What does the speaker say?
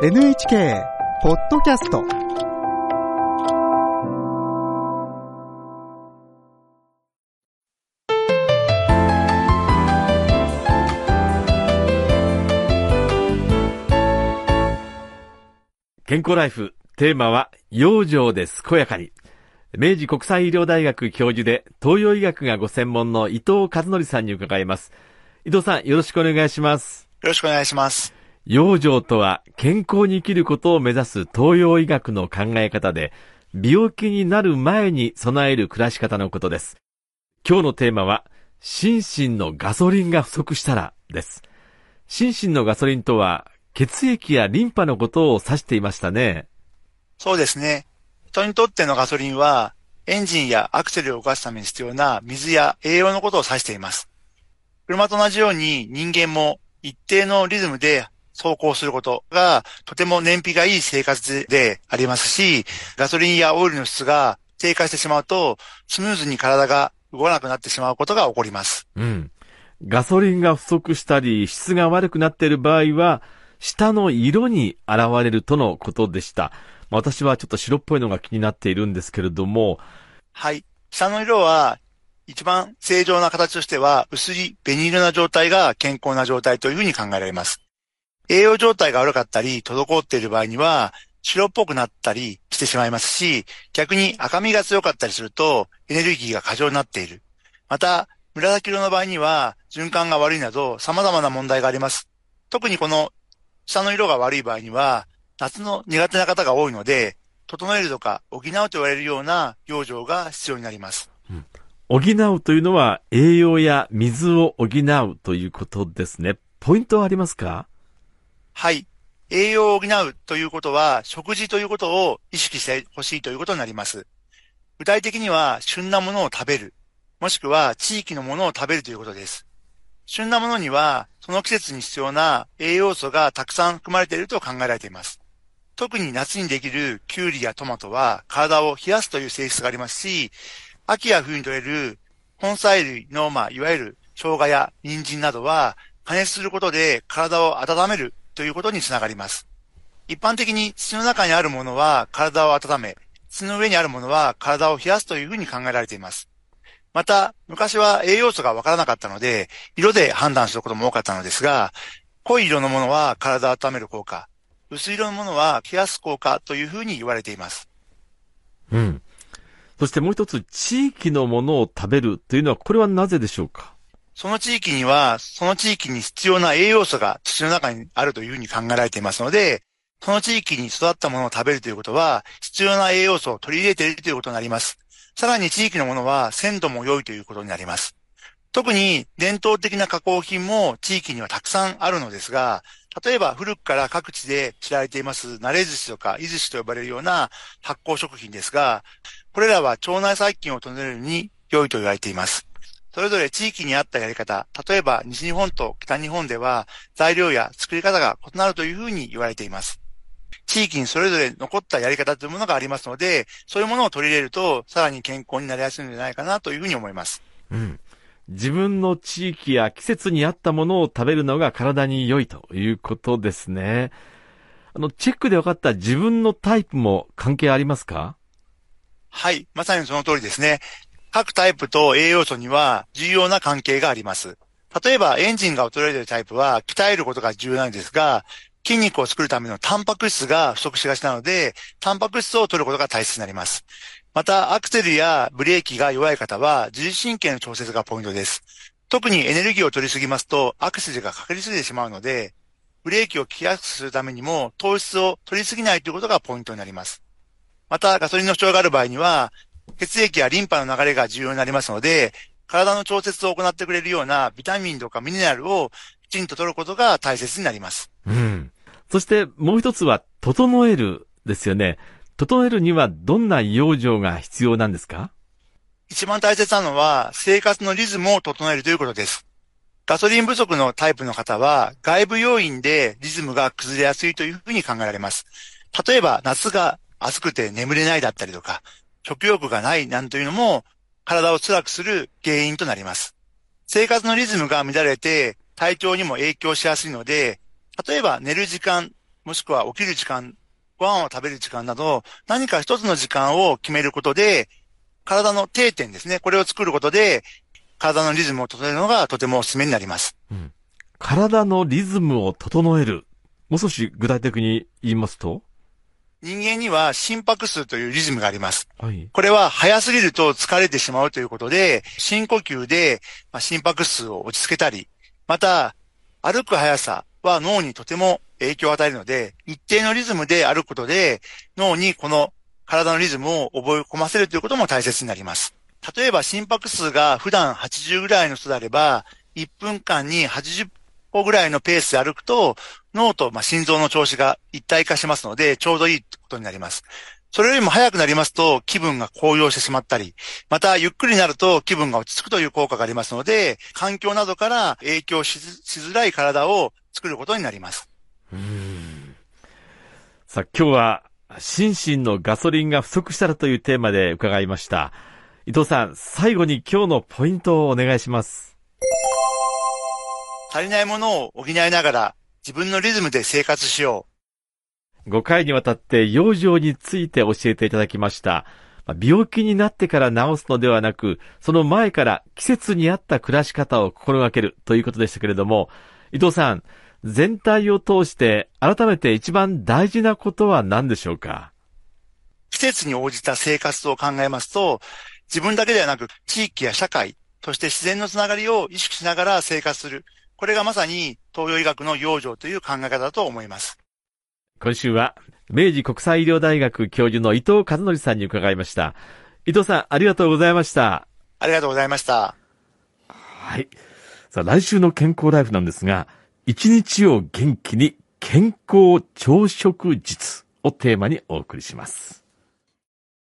NHK ポッドキャスト健康ライフ、テーマは、養生で健やかに。明治国際医療大学教授で、東洋医学がご専門の伊藤和則さんに伺います。伊藤さん、よろしくお願いします。よろしくお願いします。養生とは、健康に生きることを目指す東洋医学の考え方で、病気になる前に備える暮らし方のことです。今日のテーマは、心身のガソリンが不足したらです。心身のガソリンとは、血液やリンパのことを指していましたね。そうですね。人にとってのガソリンは、エンジンやアクセルを動かすために必要な水や栄養のことを指しています。車と同じように人間も一定のリズムで走行することがとても燃費がいい生活でありますし、ガソリンやオイルの質が低下してしまうと、スムーズに体が動かなくなってしまうことが起こります。うん。ガソリンが不足したり、質が悪くなっている場合は、舌の色に現れるとのことでした。まあ私はちょっと白っぽいのが気になっているんですけれども、はい。下の色は、一番正常な形としては、薄い紅色な状態が健康な状態というふうに考えられます。栄養状態が悪かったり、滞っている場合には、白っぽくなったりしてしまいますし、逆に赤みが強かったりすると、エネルギーが過剰になっている。また、紫色の場合には、循環が悪いなど、様々な問題があります。特にこの、下の色が悪い場合には、夏の苦手な方が多いので、整えるとか補うと言われるような養生が必要になります。うん補うというのは栄養や水を補うということですね。ポイントはありますか？はい。栄養を補うということは、食事ということを意識してほしいということになります。具体的には、旬なものを食べる、もしくは地域のものを食べるということです。旬なものには、その季節に必要な栄養素がたくさん含まれていると考えられています。特に夏にできるキュウリやトマトは体を冷やすという性質がありますし、秋や冬に取れる根菜類の、まあ、いわゆる生姜や人参などは加熱することで体を温めるということにつながります。一般的に土の中にあるものは体を温め、土の上にあるものは体を冷やすというふうに考えられています。また、昔は栄養素がわからなかったので、色で判断することも多かったのですが、濃い色のものは体を温める効果、薄い色のものは冷やす効果というふうに言われています。うん。そしてもう一つ、地域のものを食べるというのは、これはなぜでしょうか？その地域には、その地域に必要な栄養素が土の中にあるというふうに考えられていますので、その地域に育ったものを食べるということは、必要な栄養素を取り入れているということになります。さらに地域のものは鮮度も良いということになります。特に伝統的な加工品も地域にはたくさんあるのですが、例えば古くから各地で知られています慣れ寿司とか伊寿司と呼ばれるような発酵食品ですが、これらは腸内細菌を整えるに良いと言われています。それぞれ地域に合ったやり方、例えば西日本と北日本では材料や作り方が異なるというふうに言われています。地域にそれぞれ残ったやり方というものがありますので、そういうものを取り入れると、さらに健康になりやすいのではないかなというふうに思います。うん。自分の地域や季節に合ったものを食べるのが体に良いということですね。あの、チェックで分かった自分のタイプも関係ありますか？はい、まさにその通りですね。各タイプと栄養素には重要な関係があります。例えばエンジンが衰えているタイプは鍛えることが重要なんですが、筋肉を作るためのタンパク質が不足しがちなので、タンパク質を取ることが大切になります。また、アクセルやブレーキが弱い方は、自律神経の調節がポイントです。特にエネルギーを取りすぎますと、アクセルがかかりすぎてしまうので、ブレーキを効きやすくするためにも、糖質を取りすぎないということがポイントになります。また、ガソリンの不調がある場合には、血液やリンパの流れが重要になりますので、体の調節を行ってくれるようなビタミンとかミネラルをきちんと取ることが大切になります。うん。そしてもう一つは、整えるですよね。整えるにはどんな養生が必要なんですか？一番大切なのは、生活のリズムを整えるということです。ガソリン不足のタイプの方は、外部要因でリズムが崩れやすいというふうに考えられます。例えば、夏が暑くて眠れないだったりとか、食欲がないなんというのも、体を辛くする原因となります。生活のリズムが乱れて、体調にも影響しやすいので、例えば寝る時間もしくは起きる時間、ご飯を食べる時間など、何か一つの時間を決めることで、体の定点ですね。これを作ることで、体のリズムを整えるのがとてもおすすめになります。うん、体のリズムを整える。もう少し具体的に言いますと人間には心拍数というリズムがあります。はい。これは早すぎると疲れてしまうということで、深呼吸でまあ心拍数を落ち着けたり、また歩く速さは脳にとても影響を与えるので、一定のリズムで歩くことで脳にこの体のリズムを覚え込ませるということも大切になります。例えば心拍数が普段80ぐらいの人であれば、1分間に80歩ぐらいのペースで歩くと、脳とまあ心臓の調子が一体化しますので、ちょうどいいことになります。それよりも早くなりますと気分が高揚してしまったり、またゆっくりになると気分が落ち着くという効果がありますので、環境などから影響しづらい体を作ることになります。うんさあ、今日は、心身のガソリンが不足したらというテーマで伺いました。伊藤さん、最後に今日のポイントをお願いします。足りないものを補いながら自分のリズムで生活しよう。5回にわたって養生について教えていただきました。まあ病気になってから治すのではなく、その前から季節に合った暮らし方を心がけるということでしたけれども、伊藤さん、全体を通して改めて一番大事なことは何でしょうか？季節に応じた生活を考えますと、自分だけではなく地域や社会、そして自然のつながりを意識しながら生活する。これがまさに東洋医学の養生という考え方だと思います。今週は、明治国際医療大学教授の伊藤和則さんに伺いました。伊藤さん、ありがとうございました。ありがとうございました。はい。さあ、来週の健康ライフなんですが、一日を元気に健康朝食術をテーマにお送りします。